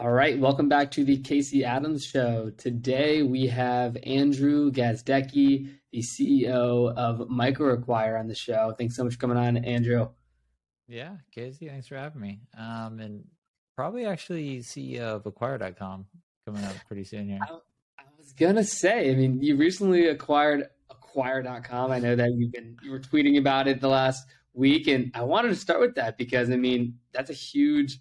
All right, welcome back to the Casey Adams Show. Today we have Andrew Gazdecki, the CEO of MicroAcquire, on the show. Thanks so much for coming on, Andrew. Yeah, Casey, thanks for having me. Um, and probably actually CEO of Acquire.com coming up pretty soon here. I, I was gonna say, I mean, you recently acquired Acquire.com. I know that you've been you were tweeting about it the last week, and I wanted to start with that because I mean that's a huge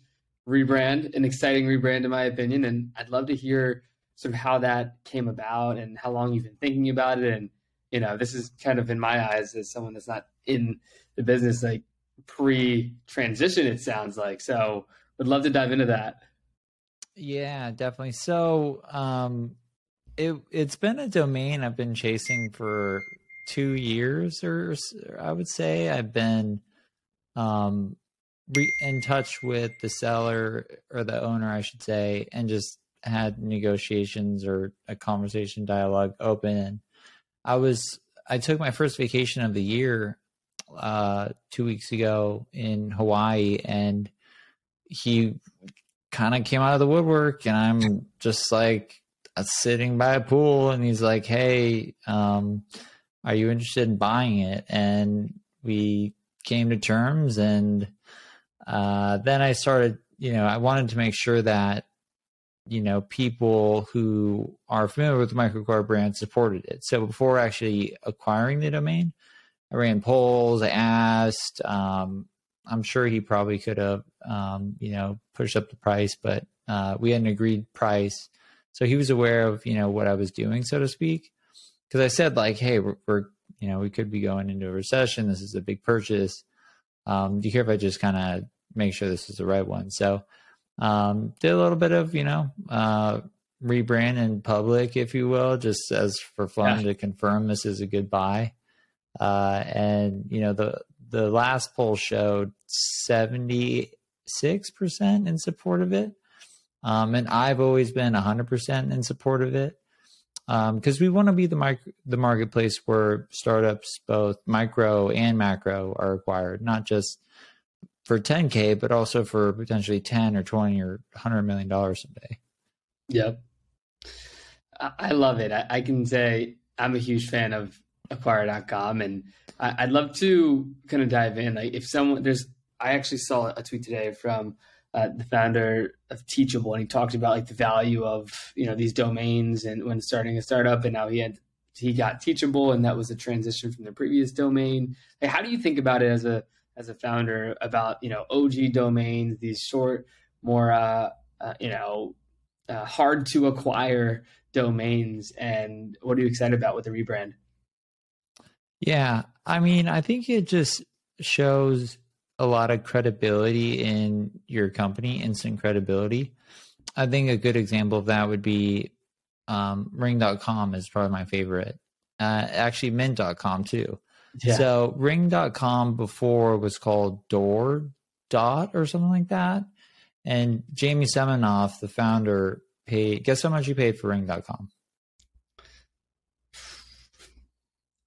rebrand, an exciting rebrand in my opinion. And I'd love to hear sort of how that came about and how long you've been thinking about it. And, you know, this is kind of in my eyes as someone that's not in the business, like pre transition, it sounds like. So would love to dive into that. Yeah, definitely. So, um, it, it's been a domain I've been chasing for two years or I would say I've been, um, re- in touch with the seller or the owner, I should say, and just had negotiations or a conversation dialogue open. I was, I took my first vacation of the year uh, two weeks ago in Hawaii, and he kind of came out of the woodwork, and I'm just like uh, sitting by a pool, and he's like, "Hey, um, are you interested in buying it?" And we came to terms, and uh, then I started, you know, I wanted to make sure that, you know, people who are familiar with the MicroAcquire brand supported it. So before actually acquiring the domain, I ran polls, I asked, um, I'm sure he probably could have, um, you know, pushed up the price, but uh, we had an agreed price. So he was aware of, you know, what I was doing, so to speak. Because I said, like, hey, we're, we're, you know, we could be going into a recession. This is a big purchase. Um, do you care if I just kind of make sure this is the right one. So um, did a little bit of you know uh, rebrand in public, if you will, just as for fun yeah. to confirm this is a good buy. Uh, and you know the the last poll showed seventy six percent in support of it, um, and I've always been a hundred percent in support of it because um, we want to be the mic- the marketplace where startups, both micro and macro, are acquired, not just for 10k but also for potentially 10 or 20 or 100 million dollars someday. Yep. I love it. I, can say i'm a huge fan of acquire.com and I, would love to kind of dive in. Like if someone there's i actually saw a tweet today from uh, the founder of teachable and he talked about like the value of you know these domains and when starting a startup and now he had he got teachable and that was a transition from the previous domain. Like, how do you think about it as a as a founder about you know OG domains, these short, more uh, uh, you know uh, hard to acquire domains, and what are you excited about with the rebrand? Yeah, I mean, I think it just shows a lot of credibility in your company, instant credibility. I think a good example of that would be um, ring.com is probably my favorite. Uh, actually, mint.com too. Yeah. So ring.com before was called Door Dot or something like that. And Jamie Siminoff, the founder, paid guess how much he paid for ring.com?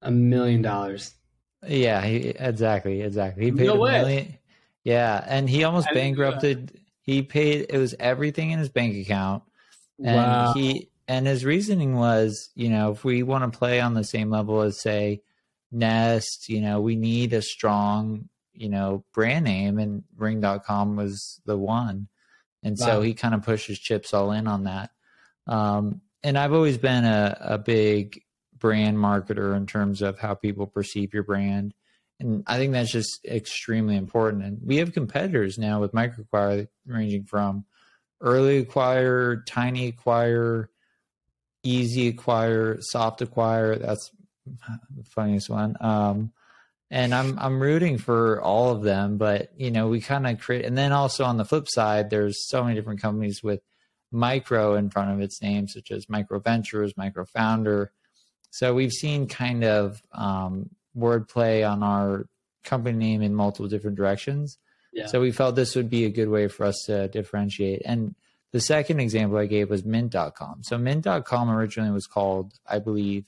A million dollars. Yeah, he, exactly, exactly. He paid no a way. million. Yeah, and he almost bankrupted. He paid it was everything in his bank account. And wow. he and his reasoning was, you know, if we want to play on the same level as say Nest, you know, we need a strong, you know, brand name and ring.com was the one. And wow. so he kind of pushes chips all in on that. Um, and I've always been a, a big brand marketer in terms of how people perceive your brand. And I think that's just extremely important. And we have competitors now with MicroAcquire ranging from early acquire, tiny acquire, easy acquire, soft acquire. That's funniest one. Um, and I'm I'm rooting for all of them, but you know we kind of create. And then also on the flip side, there's so many different companies with micro in front of its name, such as Micro Ventures, Micro Founder. So we've seen kind of um, wordplay on our company name in multiple different directions. Yeah. So we felt this would be a good way for us to differentiate. And the second example I gave was Mint.com. So Mint.com originally was called, I believe,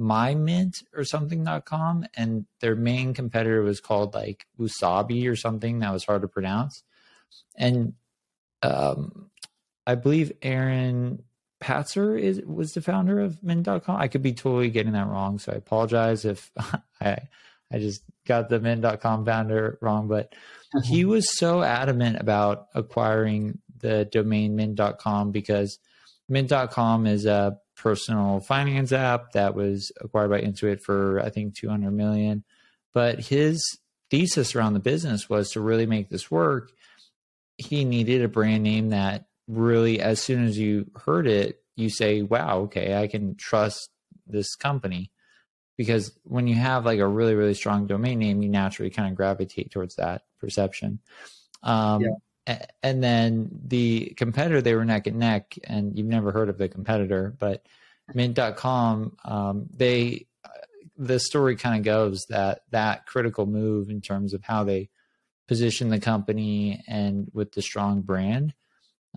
mymint or something.com and their main competitor was called like Wesabe or something that was hard to pronounce. And um, I believe Aaron Patzer is was the founder of Mint.com. I could be totally getting that wrong, so I apologize if I I just got the Mint.com founder wrong. But he was so adamant about acquiring the domain Mint.com because Mint.com is a personal finance app that was acquired by Intuit for I think 200 million. But his thesis around the business was to really make this work. He needed a brand name that really, as soon as you heard it, you say, wow, okay, I can trust this company. Because when you have like a really, really strong domain name, you naturally kind of gravitate towards that perception. Um, yeah. And then the competitor, they were neck and neck, and you've never heard of the competitor, but Mint.com, um, they, the story kind of goes that that critical move in terms of how they position the company and with the strong brand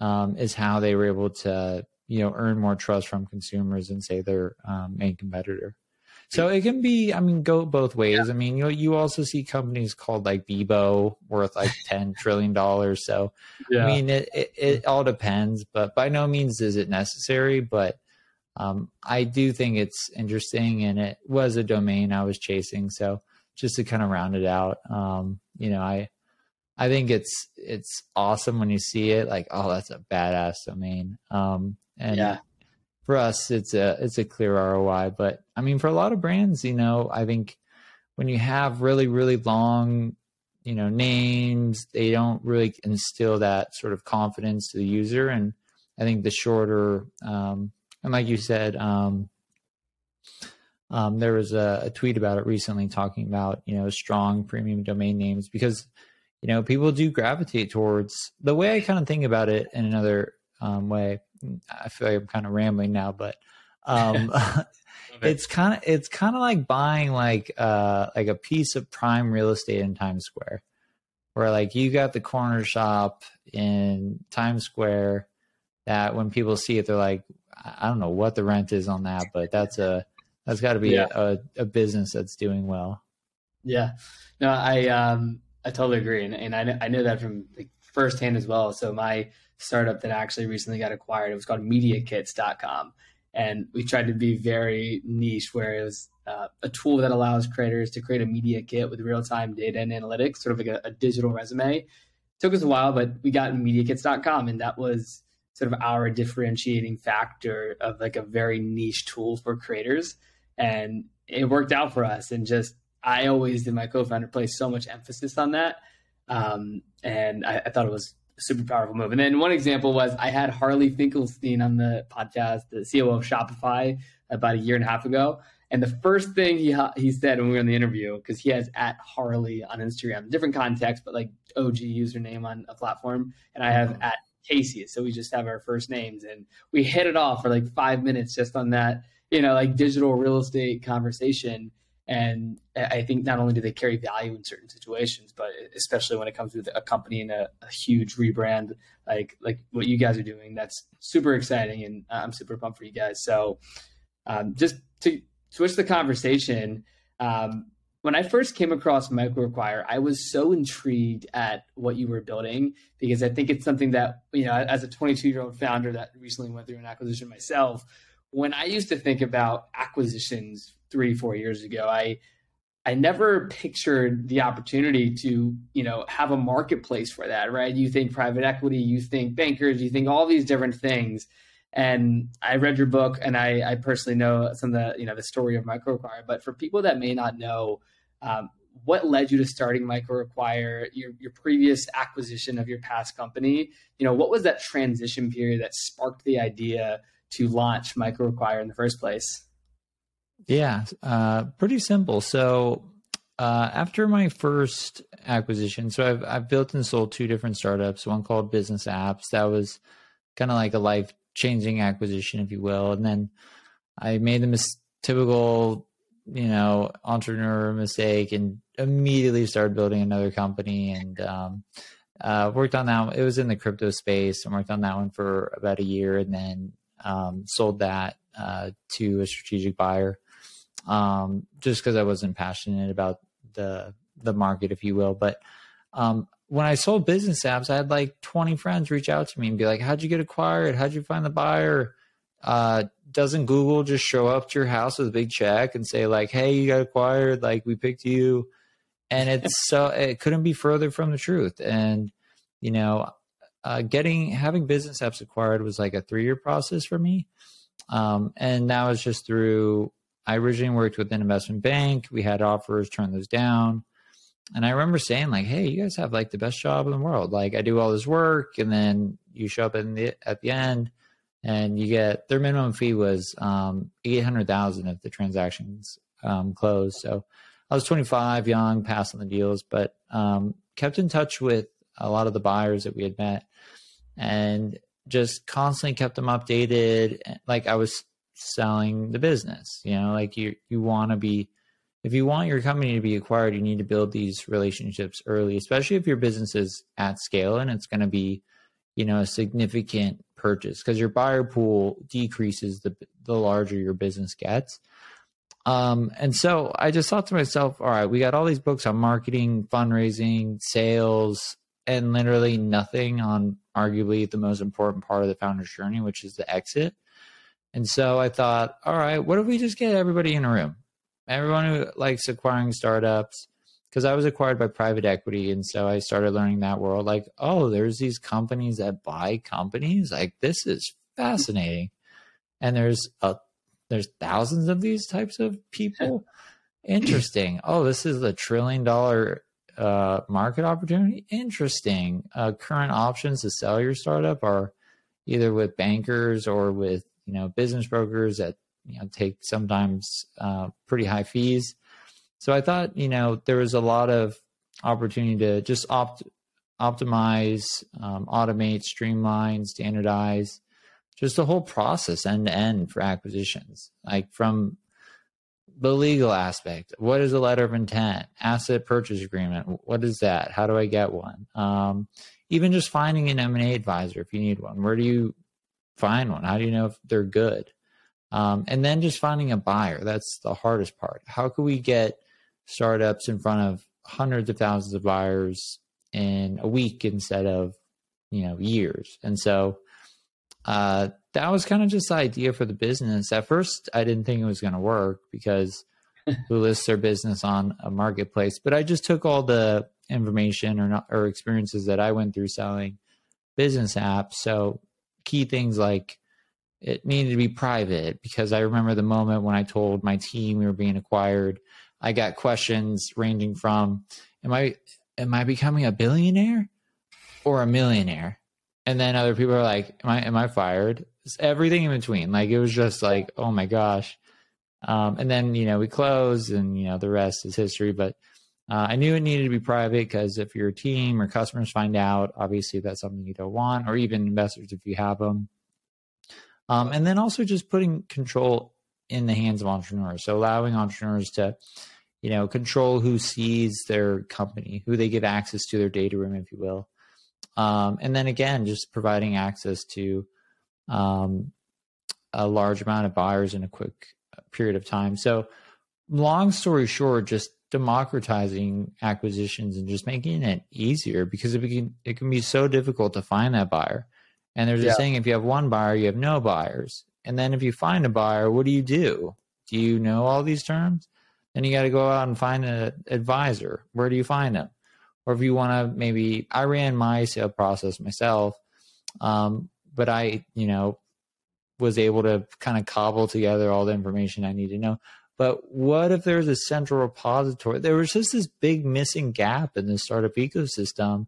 um, is how they were able to you know earn more trust from consumers and say their um, main competitor. So it can be, I mean, go both ways. Yeah. I mean, you you also see companies called like Bebo worth like ten trillion dollars. So yeah. I mean, it, it, it all depends, but by no means is it necessary. But um, I do think it's interesting, and it was a domain I was chasing. So just to kind of round it out, um, you know, I I think it's it's awesome when you see it. Like, oh, that's a badass domain. Um, and yeah. For us, it's a it's a clear ROI. But I mean, for a lot of brands, you know, I think when you have really really long, you know, names, they don't really instill that sort of confidence to the user. And I think the shorter, um, and like you said, um, um, there was a, a, tweet about it recently talking about you know strong premium domain names because you know, people do gravitate towards the way I kind of think about it in another um, way. I feel like I'm kind of rambling now, but um, it's kind of it's kind of like buying like uh, like a piece of prime real estate in Times Square, where like you got the corner shop in Times Square that when people see it, they're like, I don't know what the rent is on that, but that's a that's got to be yeah. a, a business that's doing well. Yeah, no, I um I totally agree, and, and I know, I know that from like firsthand as well. So my startup that actually recently got acquired, it was called MediaKits.com, and we tried to be very niche, where it was uh, a tool that allows creators to create a media kit with real time data and analytics, sort of like a, a digital resume. It took us a while, but we got MediaKits.com, and that was sort of our differentiating factor of like a very niche tool for creators, and it worked out for us. And just I always did my co-founder place so much emphasis on that, um, and I, I, thought it was a super powerful move. And then one example was I had Harley Finkelstein on the podcast, the CEO of Shopify, about a year and a half ago. And the first thing he he said when we were in the interview, because he has at Harley on Instagram, different context, but like OG username on a platform, and I have at Casey, so we just have our first names, and we hit it off for like five minutes just on that, you know, like digital real estate conversation. And I think not only do they carry value in certain situations, but especially when it comes to a company and a, a, huge rebrand like like what you guys are doing, that's super exciting, and I'm super pumped for you guys. So, um, just to switch the conversation, um, when I first came across MicroAcquire, I was so intrigued at what you were building because I think it's something that you know, as a 22 year old founder that recently went through an acquisition myself, when I used to think about acquisitions three, four years ago, I I never pictured the opportunity to, you know, have a marketplace for that, right? You think private equity, you think bankers, you think all these different things. And I read your book and I, I personally know some of the, you know, the story of MicroAcquire. But for people that may not know, um, what led you to starting MicroAcquire, your, your previous acquisition of your past company, you know, what was that transition period that sparked the idea to launch MicroAcquire in the first place? Yeah, uh, pretty simple. So uh, after my first acquisition, so I've I've built and sold two different startups. One called Business Apps that was kind of like a life changing acquisition, if you will, and then I made the mis- typical you know entrepreneur mistake and immediately started building another company and um, uh, worked on that. It was in the crypto space and worked on that one for about a year, and then um, sold that uh, to a strategic buyer um, just because I wasn't passionate about the the market, if you will. But um, when I sold business apps, I had like 20 friends reach out to me and be like, How'd you get acquired? How'd you find the buyer? Uh, doesn't Google just show up to your house with a big check and say, like, hey, you got acquired, like we picked you? And it's so it couldn't be further from the truth. And, you know, uh, getting having business apps acquired was like a three year process for me. Um, and that was just through I originally worked with an investment bank. We had offers, turned those down. And I remember saying, like, hey, you guys have like the best job in the world. Like I do all this work and then you show up in the at the end and you get their minimum fee was um, eight hundred thousand if the transactions um, closed. So I was twenty five, young, passing the deals, but um, kept in touch with a lot of the buyers that we had met and just constantly kept them updated. Like I was selling the business, you know, like you you want to be if you want your company to be acquired, you need to build these relationships early, especially if your business is at scale and it's going to be, you know, a significant purchase because your buyer pool decreases the the larger your business gets. Um, and so I just thought to myself, all right, we got all these books on marketing, fundraising, sales, and literally nothing on arguably the most important part of the founder's journey, which is the exit. And so I thought, all right, what if we just get everybody in a room? everyone who likes acquiring startups because I was acquired by private equity, and so I started learning that world. Like, oh, there's these companies that buy companies. Like, this is fascinating, and there's a there's thousands of these types of people. Interesting. Oh, this is a trillion dollar uh, market opportunity. Interesting. Uh, current options to sell your startup are either with bankers or with you know business brokers that you know take sometimes uh, pretty high fees. So I thought you know there was a lot of opportunity to just opt optimize, um, automate, streamline, standardize, just the whole process end to end for acquisitions, like from the legal aspect. What is a letter of intent? Asset purchase agreement. What is that? How do I get one? Um, even just finding an M and A advisor if you need one. Where do you find one? How do you know if they're good? Um, and then just finding a buyer. That's the hardest part. How can we get startups in front of hundreds of thousands of buyers in a week instead of, you know, years? And so uh, that was kind of just the idea for the business. At first, I didn't think it was going to work because who lists their business on a marketplace? But I just took all the information or not, or experiences that I went through selling business apps. So key things like it needed to be private because I remember the moment when I told my team we were being acquired. I got questions ranging from, "Am I am I becoming a billionaire or a millionaire?" And then other people are like, "Am I am I fired?" It's everything in between. Like it was just like, "Oh my gosh!" Um, and then you know we closed, and you know the rest is history. But uh, I knew it needed to be private because if your team or customers find out, obviously that's something you don't want, or even investors if you have them. Um, and then also just putting control in the hands of entrepreneurs. So allowing entrepreneurs to, you know, control who sees their company, who they give access to their data room, if you will. Um, and then again, just providing access to um, a large amount of buyers in a quick uh, period of time. So, long story short, just democratizing acquisitions and just making it easier because it can it can be so difficult to find that buyer. And there's yeah. a saying if you have one buyer, you have no buyers. And then if you find a buyer, what do you do? Do you know all these terms? Then you got to go out and find an advisor. Where do you find them? Or if you want to maybe, I ran my sale process myself, um, but I, you know, was able to kind of cobble together all the information I need to know. But what if there's a central repository? There was just this big missing gap in the startup ecosystem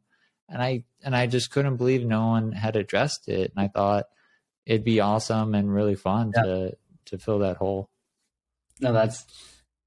and I and I just couldn't believe no one had addressed it. And I thought it'd be awesome and really fun yeah. to to fill that hole. No, that's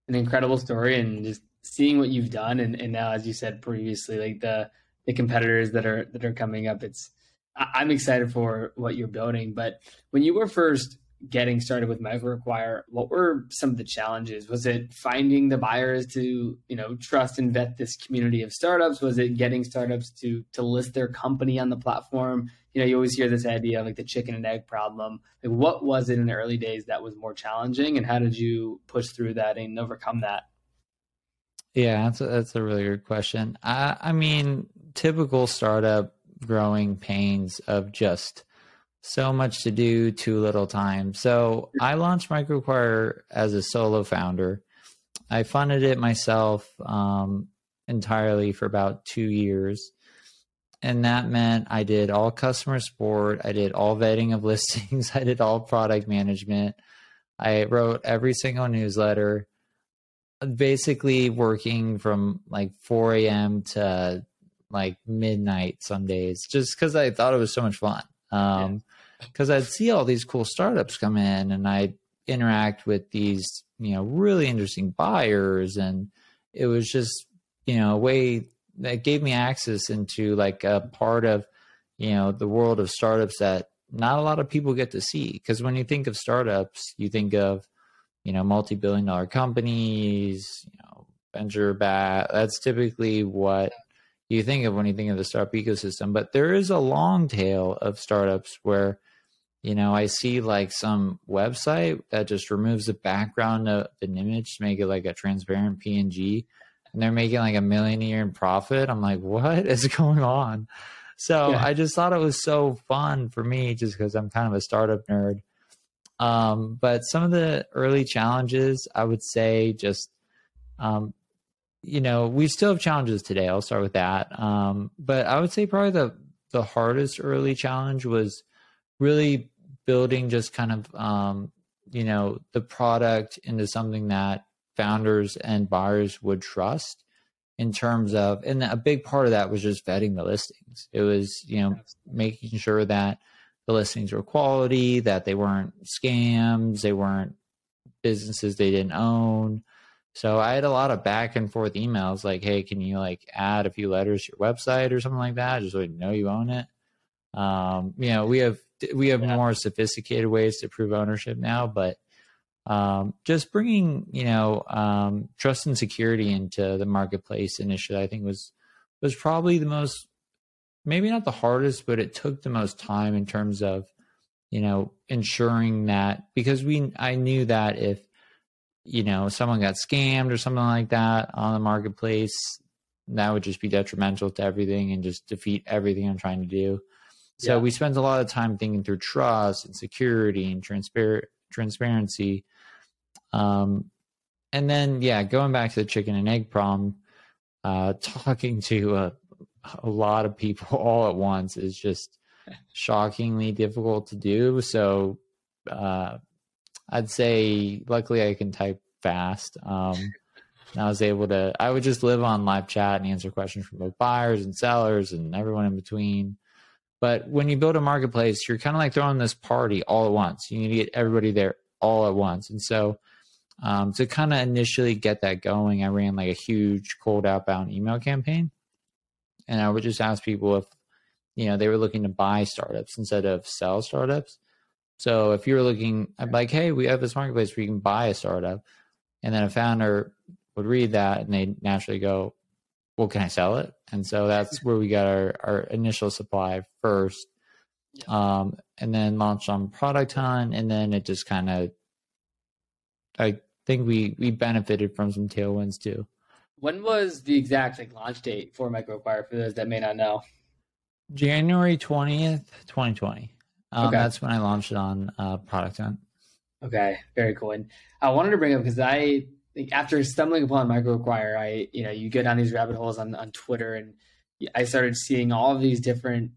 an incredible story, and just seeing what you've done, and, and now, as you said previously, like the the competitors that are that are coming up, it's I'm excited for what you're building. But when you were first getting started with MicroAcquire, what were some of the challenges? Was it finding the buyers to, you know, trust and vet this community of startups? Was it getting startups to to list their company on the platform? You know, you always hear this idea of like the chicken and egg problem. Like what was it in the early days that was more challenging and how did you push through that and overcome that? Yeah, that's a, that's a really good question. I, I mean, typical startup growing pains of just so much to do, too little time. So I launched MicroAcquire as a solo founder. I funded it myself um, entirely for about two years. And that meant I did all customer support, I did all vetting of listings, I did all product management. I wrote every single newsletter, basically working from like 4 a.m. to like midnight some days, just because I thought it was so much fun. Um, because I'd see all these cool startups come in and I'd interact with these, you know, really interesting buyers. And it was just, you know, a way that gave me access into like a part of, you know, the world of startups that not a lot of people get to see. Because when you think of startups, you think of, you know, multi billion dollar companies, you know, venture back. That's typically what you think of when you think of the startup ecosystem. But there is a long tail of startups where, you know, I see like some website that just removes the background of an image to make it like a transparent PNG and they're making like a million a year in profit. I'm like, what is going on? So yeah. I just thought it was so fun for me just because I'm kind of a startup nerd. Um, but some of the early challenges, I would say, just um, you know, we still have challenges today. I'll start with that. Um, but I would say probably the the hardest early challenge was really building just kind of um, you know the product into something that founders and buyers would trust in terms of and a big part of that was just vetting the listings. It was you know making sure that the listings were quality that they weren't scams they weren't businesses they didn't own. So i had a lot of back and forth emails like hey can you like add a few letters to your website or something like that? Just so you know you own it. Um you know we have we have yeah. more sophisticated ways to prove ownership now but um, just bringing you know um, trust and security into the marketplace initially, I think was was probably the most maybe not the hardest, but it took the most time in terms of you know ensuring that because we I knew that if you know someone got scammed or something like that on the marketplace, that would just be detrimental to everything and just defeat everything I'm trying to do. So yeah. we spend a lot of time thinking through trust and security and transparent transparency. Um, and then, yeah, going back to the chicken and egg problem, uh, talking to a, a lot of people all at once is just shockingly difficult to do. So, uh, I'd say, luckily, I can type fast. Um, I was able to, I would just live on live chat and answer questions from both buyers and sellers and everyone in between. But when you build a marketplace, you're kind of like throwing this party all at once. You need to get everybody there all at once. And so um, to kind of initially get that going, I ran like a huge cold outbound email campaign. And I would just ask people if, you know, they were looking to buy startups instead of sell startups. So if you're looking, I'm like, hey, we have this marketplace where you can buy a startup. And then a founder would read that and they naturally go, well, can I sell it? And so that's where we got our, our initial supply first. Um, and then launched on Product Hunt. And then it just kind of, I think we, we benefited from some tailwinds too. When was the exact like launch date for MicroAcquire for those that may not know? January 20th, 2020. Um, okay. That's when I launched it on uh, Product Hunt. Okay, very cool. And I wanted to bring up because I after stumbling upon MicroAcquire, I you know you go down these rabbit holes on on Twitter, and I started seeing all of these different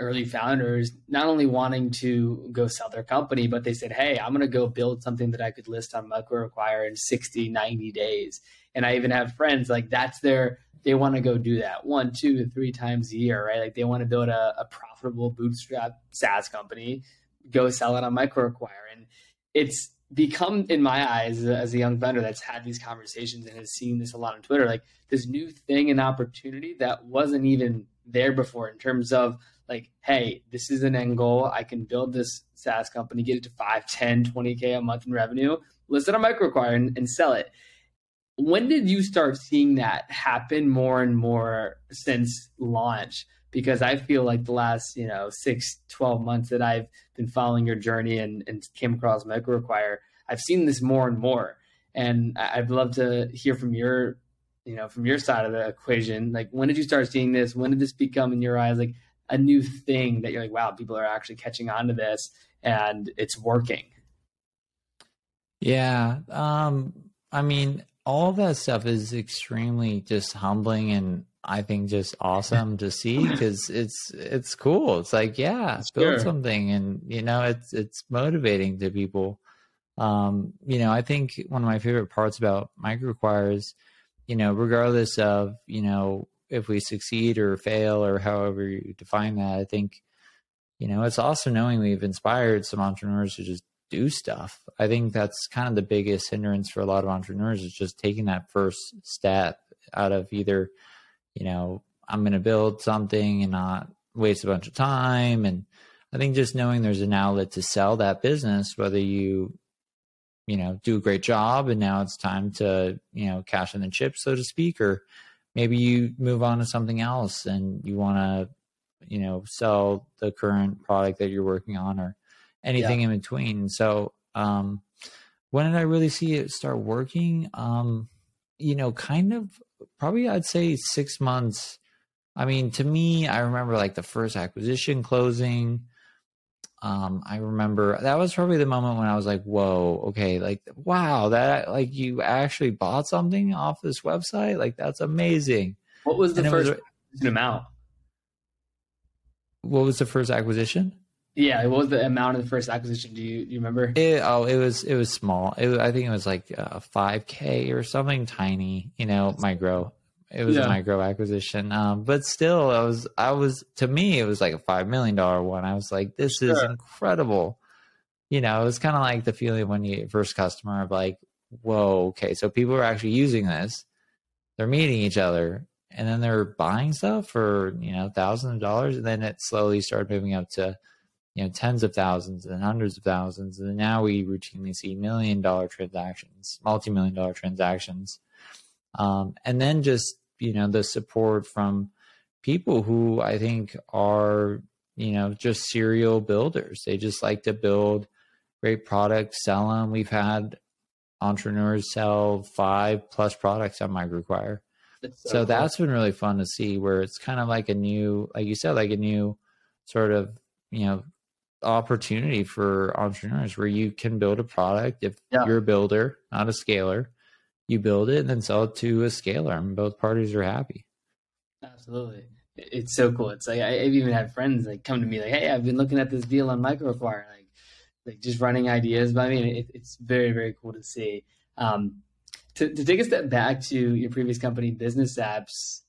early founders not only wanting to go sell their company, but they said, Hey, I'm going to go build something that I could list on MicroAcquire in 60, 90 days. And I even have friends like that's their, they want to go do that one, two, three times a year, right? Like they want to build a, a profitable bootstrap SaaS company, go sell it on MicroAcquire. And it's, become in my eyes as a young vendor that's had these conversations and has seen this a lot on twitter like this new thing and opportunity that wasn't even there before in terms of like hey this is an end goal. I can build this saas company get it to 5 10 20k a month in revenue list it on MicroAcquire and, and sell it. When did you start seeing that happen more and more since launch because I feel like the last, you know, six, 12 months that I've been following your journey and, and came across MicroAcquire, I've seen this more and more. And I'd love to hear from your you know, from your side of the equation, like when did you start seeing this? When did this become in your eyes like a new thing that you're like, wow, people are actually catching on to this and it's working? Yeah. Um, I mean, all that stuff is extremely just humbling and I think just awesome to see because it's it's cool. It's like, yeah, build sure. something and you know, it's it's motivating to people. Um, you know, I think one of my favorite parts about is, you know, regardless of, you know, if we succeed or fail or however you define that, I think, you know, it's also knowing we've inspired some entrepreneurs to just do stuff. I think that's kind of the biggest hindrance for a lot of entrepreneurs is just taking that first step out of either, you know, I'm going to build something and not waste a bunch of time. And I think just knowing there's an outlet to sell that business, whether you you know do a great job and now it's time to you know cash in the chips so to speak or maybe you move on to something else and you want to you know sell the current product that you're working on or anything yeah. in between so um when did i really see it start working um you know kind of probably i'd say six months i mean to me i remember like the first acquisition closing um, I remember that was probably the moment when I was like, whoa, okay, like, wow, that, like, you actually bought something off this website? Like, that's amazing. What was the and first was, amount? What was the first acquisition? Yeah, what was the amount of the first acquisition? Do you, do you remember? It, oh, it was, it was small. It, I think it was like uh, 5K or something tiny, you know, micro. It was yeah. a micro acquisition. Um, but still, I was, I was, to me, it was like a $5 million one. one. I was like, this sure. is incredible. You know, it was kind of like the feeling when you first customer of like, whoa, okay, so people are actually using this. They're meeting each other and then they're buying stuff for, you know, thousands of dollars. And then it slowly started moving up to, you know, tens of thousands and hundreds of thousands. And now we routinely see million dollar transactions, multi million dollar transactions um, and then just you know the support from people who I think are you know just serial builders. They just like to build great products, sell them. We've had entrepreneurs sell five plus products on microacquire. That's so, so cool. that's been really fun to see where it's kind of like a new, like you said, like a new sort of, you know, opportunity for entrepreneurs where you can build a product if yeah. you're a builder, not a scaler, you build it and then sell it to a scaler and both parties are happy. Absolutely. It's so cool. It's like i've even had friends like come to me like hey i've been looking at this deal on microacquire like like just running ideas but i mean it, it's very very cool to see. Um, to, to take a step back to your previous company business apps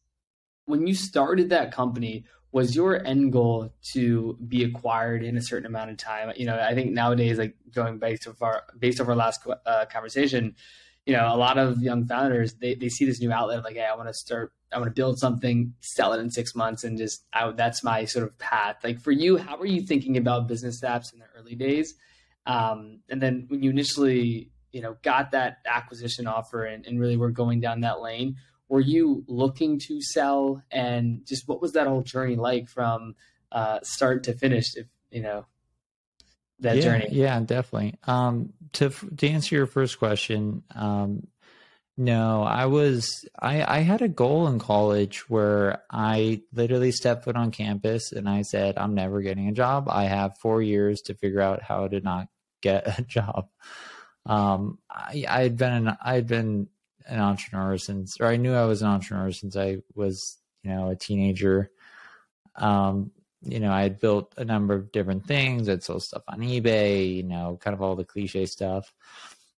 when you started that company was your end goal to be acquired in a certain amount of time you know i think nowadays like going based off our based off our last uh, conversation you know, a lot of young founders they, they see this new outlet of like, hey, I want to start, I want to build something, sell it in six months, and just I, that's my sort of path. Like for you, how were you thinking about business apps in the early days? Um, and then when you initially, you know, got that acquisition offer and, and really were going down that lane, were you looking to sell? And just what was that whole journey like from uh, start to finish? If you know, that yeah, journey. Yeah, definitely. Um, to to answer your first question, um, no, I was I I had a goal in college where I literally stepped foot on campus and I said I'm never getting a job. I have four years to figure out how to not get a job. Um, I I had been an I had been an entrepreneur since, or I knew I was an entrepreneur since I was you know a teenager. Um, you know, I had built a number of different things. I'd sold stuff on eBay, you know, kind of all the cliche stuff.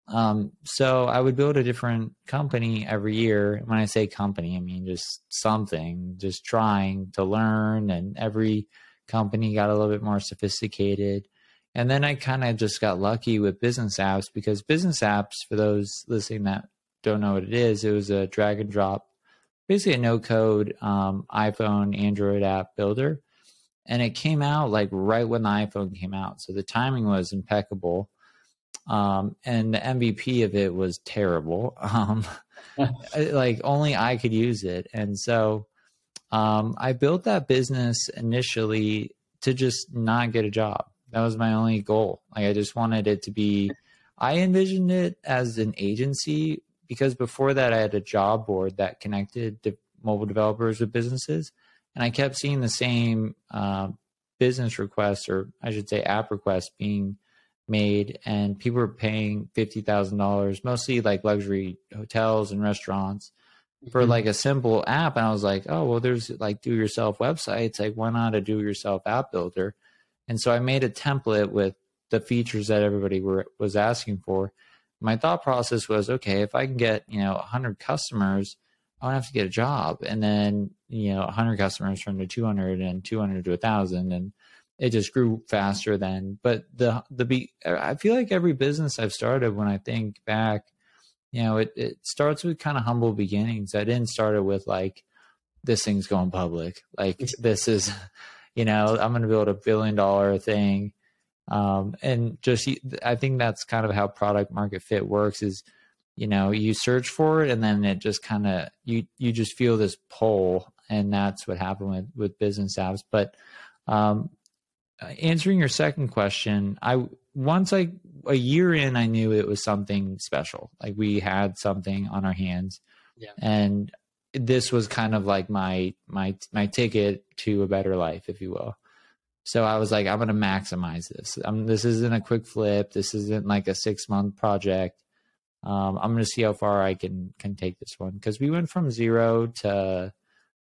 Um, so I would build a different company every year. When I say company, I mean just something, just trying to learn. And every company got a little bit more sophisticated. And then I kind of just got lucky with business apps because business apps, for those listening that don't know what it is, it was a drag and drop, basically a no code um, iPhone, Android app builder and it came out like right when the iPhone came out. So the timing was impeccable. Um, and the MVP of it was terrible. Um, like only I could use it. And so um, I built that business initially to just not get a job. That was my only goal. Like I just wanted it to be, I envisioned it as an agency because before that I had a job board that connected de- mobile developers with businesses, and I kept seeing the same uh, business requests, or I should say, app requests being made, and people were paying fifty thousand dollars, mostly like luxury hotels and restaurants, for Mm-hmm. like a simple app. And I was like, oh well, there's like do yourself websites. Like, why not a do yourself app builder? And so I made a template with the features that everybody were was asking for. My thought process was, okay, if I can get you know 100 customers, I don't have to get a job, and then you know 100 customers turned to 200 and 200 to 1,000, and it just grew faster then. But the the be I feel like every business I've started, when I think back, you know, it it starts with kind of humble beginnings. I didn't start it with like this thing's going public, like this is, you know, I'm going to build a billion dollar thing um, and just i think that's kind of how product market fit works is you know you search for it and then it just kind of you you just feel this pull and that's what happened with with business apps. But um, answering your second question i once i a year in i knew it was something special. Like we had something on our hands Yeah. and this was kind of like my my my ticket to a better life if you will so I was like, I'm going to maximize this. Um, this isn't a quick flip. This isn't like a six month project. Um, I'm going to see how far I can can take this one because we went from zero to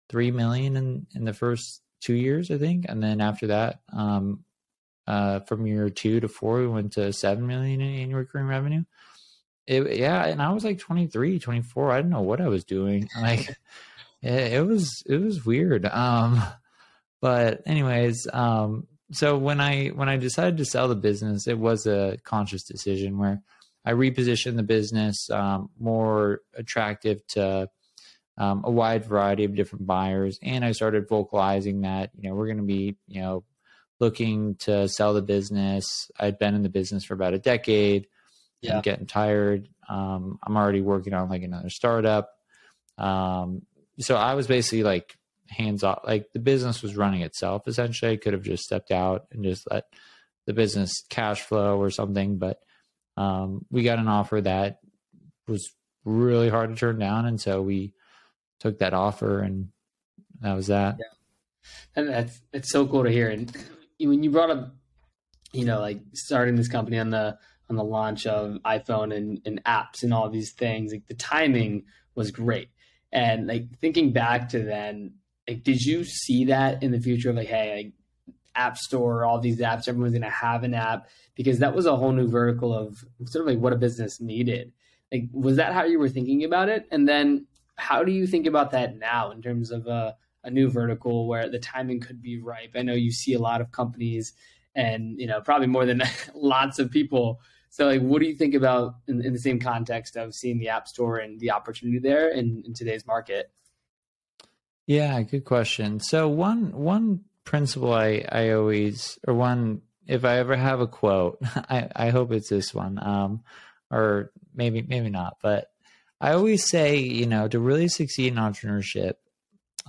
three million in in the first two years, I think, and then after that, um, uh, from year two to four, we went to seven million in annual recurring revenue. It, yeah, and I was like 23, 24. I didn't know what I was doing. Like, it, it was it was weird. Um, but anyways um so when i when i decided to sell the business it was a conscious decision where i repositioned the business um, more attractive to um, a wide variety of different buyers. And i started vocalizing that you know we're going to be you know looking to sell the business. I'd been in the business for about a decade. Yeah. i'm getting tired. Um, i'm already working on like another startup. Um, so i was basically like hands off like the business was running itself essentially i could have just stepped out and just let the business cash flow or something but um, we got an offer that was really hard to turn down and so we took that offer and that was that And that's it's so cool to hear. And when you brought up, you know, like starting this company on the on the launch of iPhone and, and apps and all these things, like the timing was great. And like thinking back to then, like did you see that in the future of like, hey, like App Store, all these apps, everyone's gonna have an app because that was a whole new vertical of sort of like what a business needed. Like, was that how you were thinking about it? And then how do you think about that now in terms of uh a new vertical where the timing could be ripe. I know you see a lot of companies and, you know, probably more than lots of people. So like, what do you think about in, in the same context of seeing the app store and the opportunity there in, in today's market? Yeah, good question. So one one principle I I always or one if I ever have a quote, I I hope it's this one. Um or maybe maybe not, but I always say, you know, to really succeed in entrepreneurship,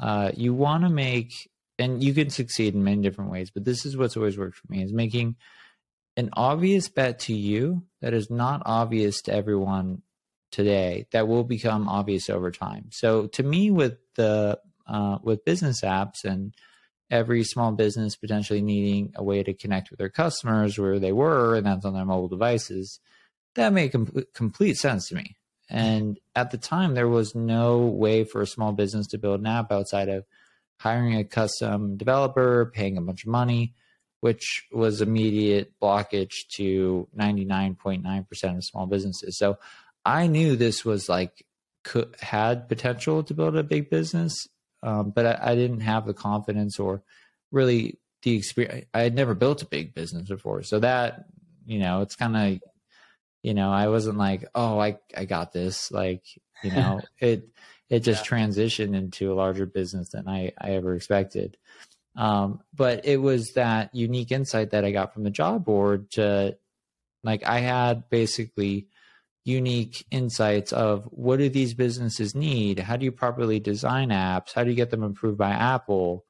uh you want to make and you can succeed in many different ways, but this is what's always worked for me is making an obvious bet to you that is not obvious to everyone today that will become obvious over time. So to me with the uh, with business apps and every small business potentially needing a way to connect with their customers where they were, and that's on their mobile devices, that made com- complete sense to me. And at the time, there was no way for a small business to build an app outside of hiring a custom developer, paying a bunch of money, which was immediate blockage to 99.9% of small businesses. So I knew this was like could had potential to build a big business, um, but I, I, didn't have the confidence or really the experience. I had never built a big business before, so that you know, it's kind of you know, I wasn't like, oh, I I got this. Like you know, it it just yeah. transitioned into a larger business than I I ever expected. Um, but it was that unique insight that I got from the job board to like I had basically unique insights of what do these businesses need? How do you properly design apps? How do you get them approved by Apple?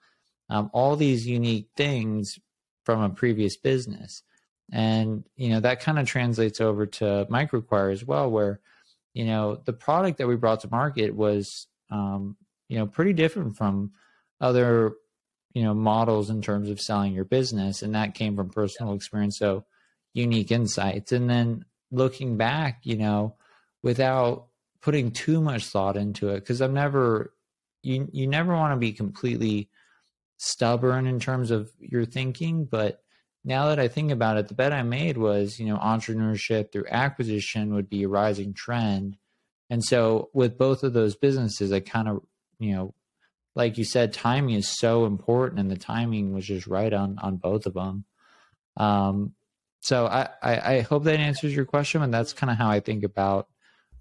Um, all these unique things from a previous business. And, you know, that kind of translates over to MicroAcquire as well, where you know, the product that we brought to market was, um, you know, pretty different from other, you know, models in terms of selling your business. And that came from personal experience. So unique insights. And then looking back, you know, without putting too much thought into it, because I'm never, you, you never want to be completely stubborn in terms of your thinking, but now that I think about it, the bet I made was, you know, entrepreneurship through acquisition would be a rising trend. And so with both of those businesses, I kind of, you know, like you said, timing is so important and the timing was just right on on both of them. Um, so I, I, I hope that answers your question. And that's kind of how I think about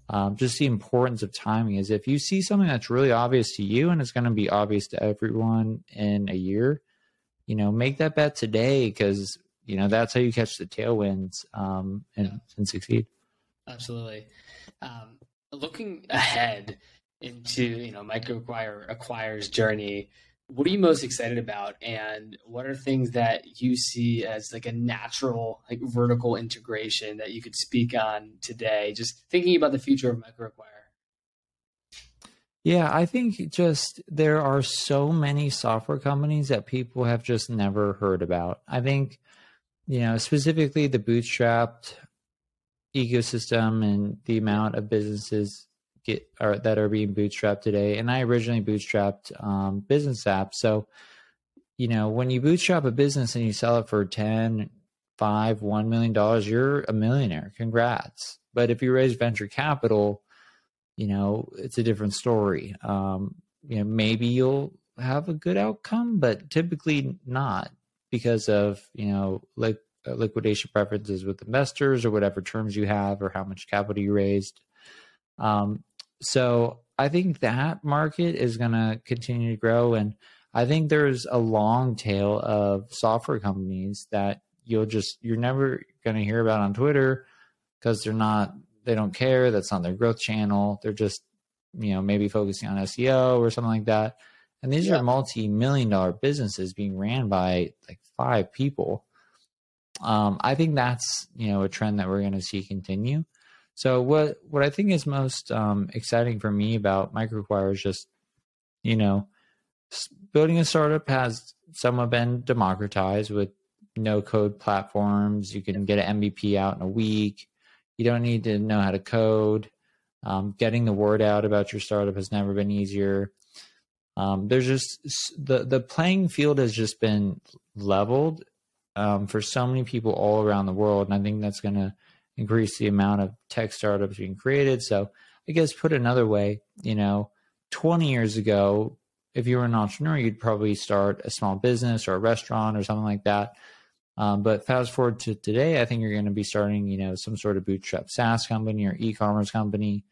um, just the importance of timing is if you see something that's really obvious to you and it's going to be obvious to everyone in a year, you know, make that bet today because you know that's how you catch the tailwinds um, and, yeah. and succeed. Absolutely. Um, looking ahead into you know microacquire acquires journey, what are you most excited about, and what are things that you see as like a natural like vertical integration that you could speak on today? Just thinking about the future of microacquire. Yeah, I think just there are so many software companies that people have just never heard about. I think, you know, specifically the bootstrapped ecosystem and the amount of businesses get that are being bootstrapped today. And I originally bootstrapped um, Bizness Apps. So, you know, when you bootstrap a business and you sell it for 10, 5, 1 million dollars, you're a millionaire. Congrats. But if you raise venture capital, you know, it's a different story. Um, you know, maybe you'll have a good outcome, but typically not because of, you know, like uh, liquidation preferences with investors or whatever terms you have or how much capital you raised. Um, so I think that market is going to continue to grow. And I think there's a long tail of software companies that you'll just, you're never going to hear about on Twitter because they're not they don't care. That's not their growth channel. They're just, you know, maybe focusing on SEO or something like that. And these yeah. are multi-million dollar businesses being ran by like five people. Um, I think that's you know a trend that we're going to see continue. So what what I think is most um, exciting for me about MicroAcquire is just you know building a startup has somewhat been democratized with no code platforms. You can get an MVP out in a week. You don't need to know how to code. Um, getting the word out about your startup has never been easier. Um, there's just the the playing field has just been leveled um, for so many people all around the world, and I think that's going to increase the amount of tech startups being created. So, I guess put another way, you know, 20 years ago, if you were an entrepreneur, you'd probably start a small business or a restaurant or something like that. Um, but fast forward to today, I think you're going to be starting, you know, some sort of bootstrap SaaS company or e-commerce company.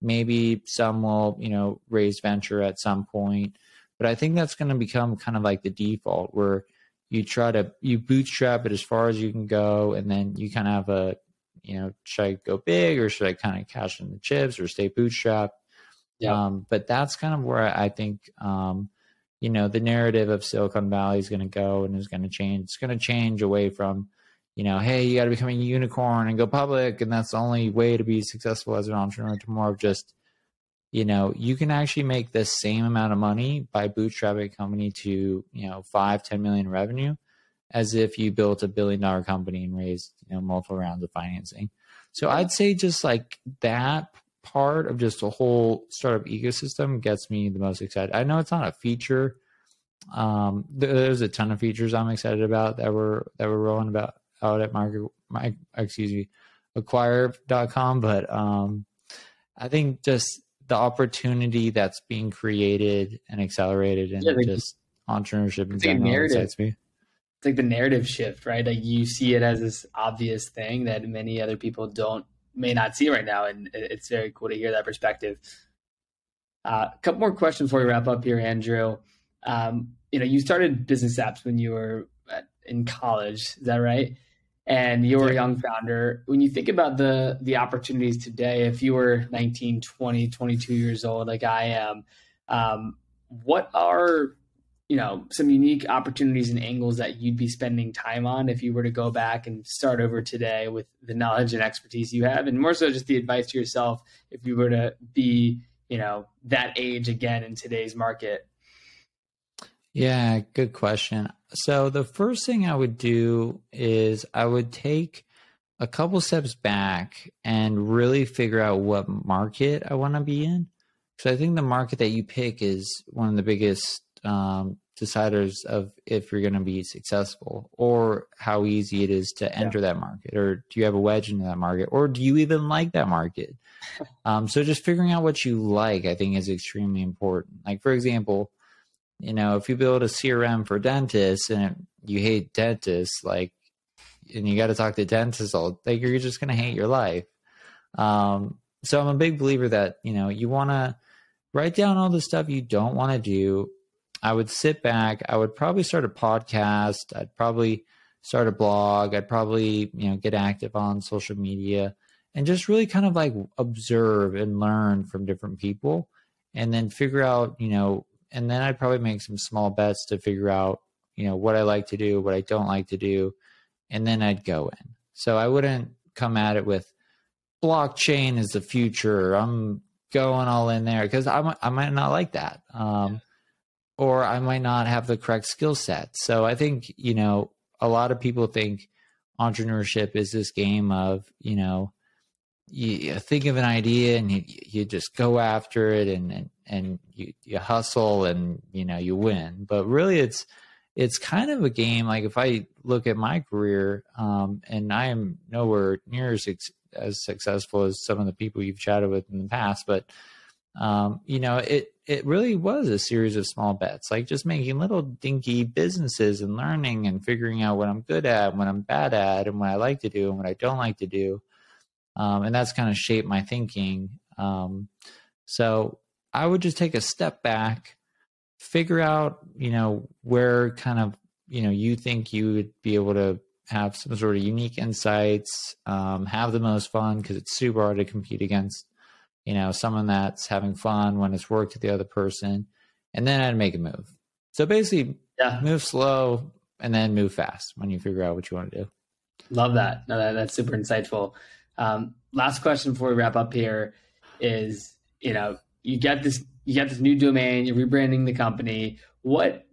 Maybe some will, you know, raise venture at some point. But I think that's going to become kind of like the default where you try to you bootstrap it as far as you can go, and then you kind of have a, you know, should I go big or should I kind of cash in the chips or stay bootstrapped? Yeah. Um, but that's kind of where I think um, you know the narrative of Silicon Valley is going to go and is going to change. It's going to change away from you know, hey, you got to become a unicorn and go public, and that's the only way to be successful as an entrepreneur. To more of just, you know, you can actually make the same amount of money by bootstrapping a company to you know five, ten million revenue, as if you built a billion dollar company and raised you know multiple rounds of financing. So I'd say just like that part of just a whole startup ecosystem gets me the most excited. I know it's not a feature. Um, there's a ton of features I'm excited about that we're that we're rolling about out at market, my excuse me, acquire.com. But um, I think just the opportunity that's being created and accelerated and yeah, just entrepreneurship in general narrative. excites me. It's like the narrative shift, right? Like you see it as this obvious thing that many other people don't may not see right now, and it's very cool to hear that perspective. Uh, a couple more questions before we wrap up here, Andrew. Um, you know, you started Bizness Apps when you were in college, is that right? And you were a young founder. When you think about the the opportunities today, if you were 19, 20, 22 years old, like I am, um, what are you know some unique opportunities and angles that you'd be spending time on if you were to go back and start over today with the knowledge and expertise you have and more so just the advice to yourself if you were to be you know that age again in today's market. Yeah good question. So the first thing i would do is i would take a couple steps back and really figure out what market i want to be in. So i think the market that you pick is one of the biggest um, deciders of if you're going to be successful or how easy it is to enter yeah. that market or do you have a wedge into that market or do you even like that market? Um, so just figuring out what you like i think is extremely important. Like for example you know if you build a crm for dentists and you hate dentists like and you got to talk to dentists all like you're just going to hate your life. Um, so i'm a big believer that you know you want to write down all the stuff you don't want to do I would sit back. I would probably start a podcast. I'd probably start a blog. I'd probably, you know, get active on social media and just really kind of like observe and learn from different people and then figure out, you know, and then I'd probably make some small bets to figure out, you know, what I like to do, what I don't like to do, and then I'd go in. So I wouldn't come at it with blockchain is the future. I'm going all in there because I, I might not like that. Um, or I might not have the correct skill set. So I think, you know, a lot of people think entrepreneurship is this game of, you know, you, think of an idea and you, you just go after it and, and, and you, you hustle and, you know, you win. But really it's, it's kind of a game. Like if I look at my career, um, and I am nowhere near as, as successful as some of the people you've chatted with in the past, but, um, you know, it, it really was a series of small bets, like just making little dinky businesses and learning and figuring out what I'm good at, what I'm bad at, and what I like to do and what I don't like to do. Um, and that's kind of shaped my thinking. Um, so I would just take a step back, figure out, you know, where kind of, you know, you think you would be able to have some sort of unique insights, um, have the most fun because it's super hard to compete against you know, someone that's having fun when it's work to the other person, and then I'd make a move. So basically, yeah. move slow and then move fast when you figure out what you want to do. Love that. No, that that's super insightful. Um, last question before we wrap up here is, you know, you get this, you get this new domain, you're rebranding the company. What,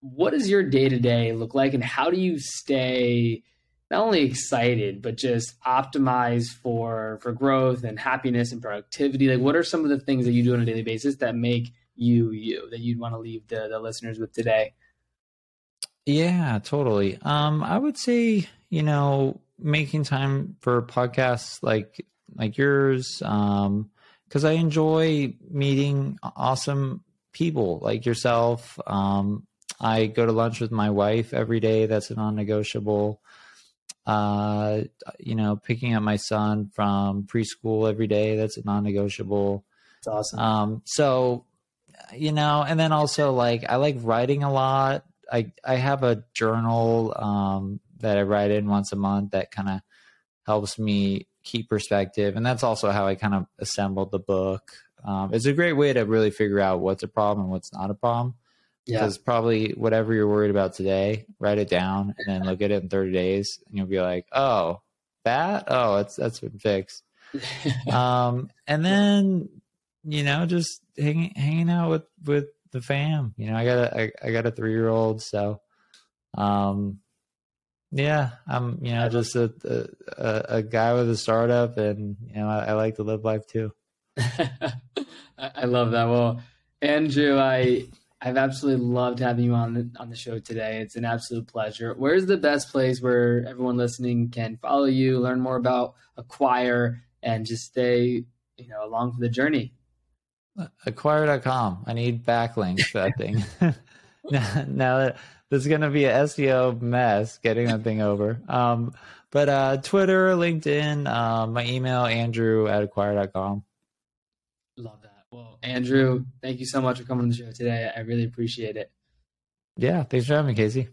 what does your day to day look like, and how do you stay? Not only excited but just optimize for for growth and happiness and productivity. Like what are some of the things that you do on a daily basis that make you you that you'd want to leave the, the listeners with today? Yeah totally. Um i would say you know making time for podcasts like like yours um because i enjoy meeting awesome people like yourself. Um i go to lunch with my wife every day. That's a non-negotiable uh, you know, picking up my son from preschool every day. That's a non-negotiable. That's awesome. Um, so, you know, and then also like I like writing a lot. I I have a journal um, that I write in once a month that kind of helps me keep perspective, and that's also how I kind of assembled the book. Um, it's a great way to really figure out what's a problem and what's not a problem. Yeah. Because probably whatever you're worried about today, write it down and then look at it in 30 days and you'll be like, oh, that? Oh, it's, that's been fixed. um, and then, you know, just hanging, hanging out with, with the fam, you know, I got a, I, I got a three year old. So, um, yeah, I'm, you know, just a, a, a guy with a startup and, you know, I, I like to live life too. I love that. Well, Andrew, I, I've absolutely loved having you on the, on the show today. It's an absolute pleasure. Where's the best place where everyone listening can follow you, learn more about Acquire, and just stay, you know, along for the journey? Acquire.com. I need backlinks for that thing. now, now that there's going to be an SEO mess getting that thing over. Um, but uh, Twitter, LinkedIn, uh, my email, Andrew at acquire.com. Love that. Well, Andrew, thank you so much for coming on the show today. I really appreciate it. Yeah, thanks for having me, Casey.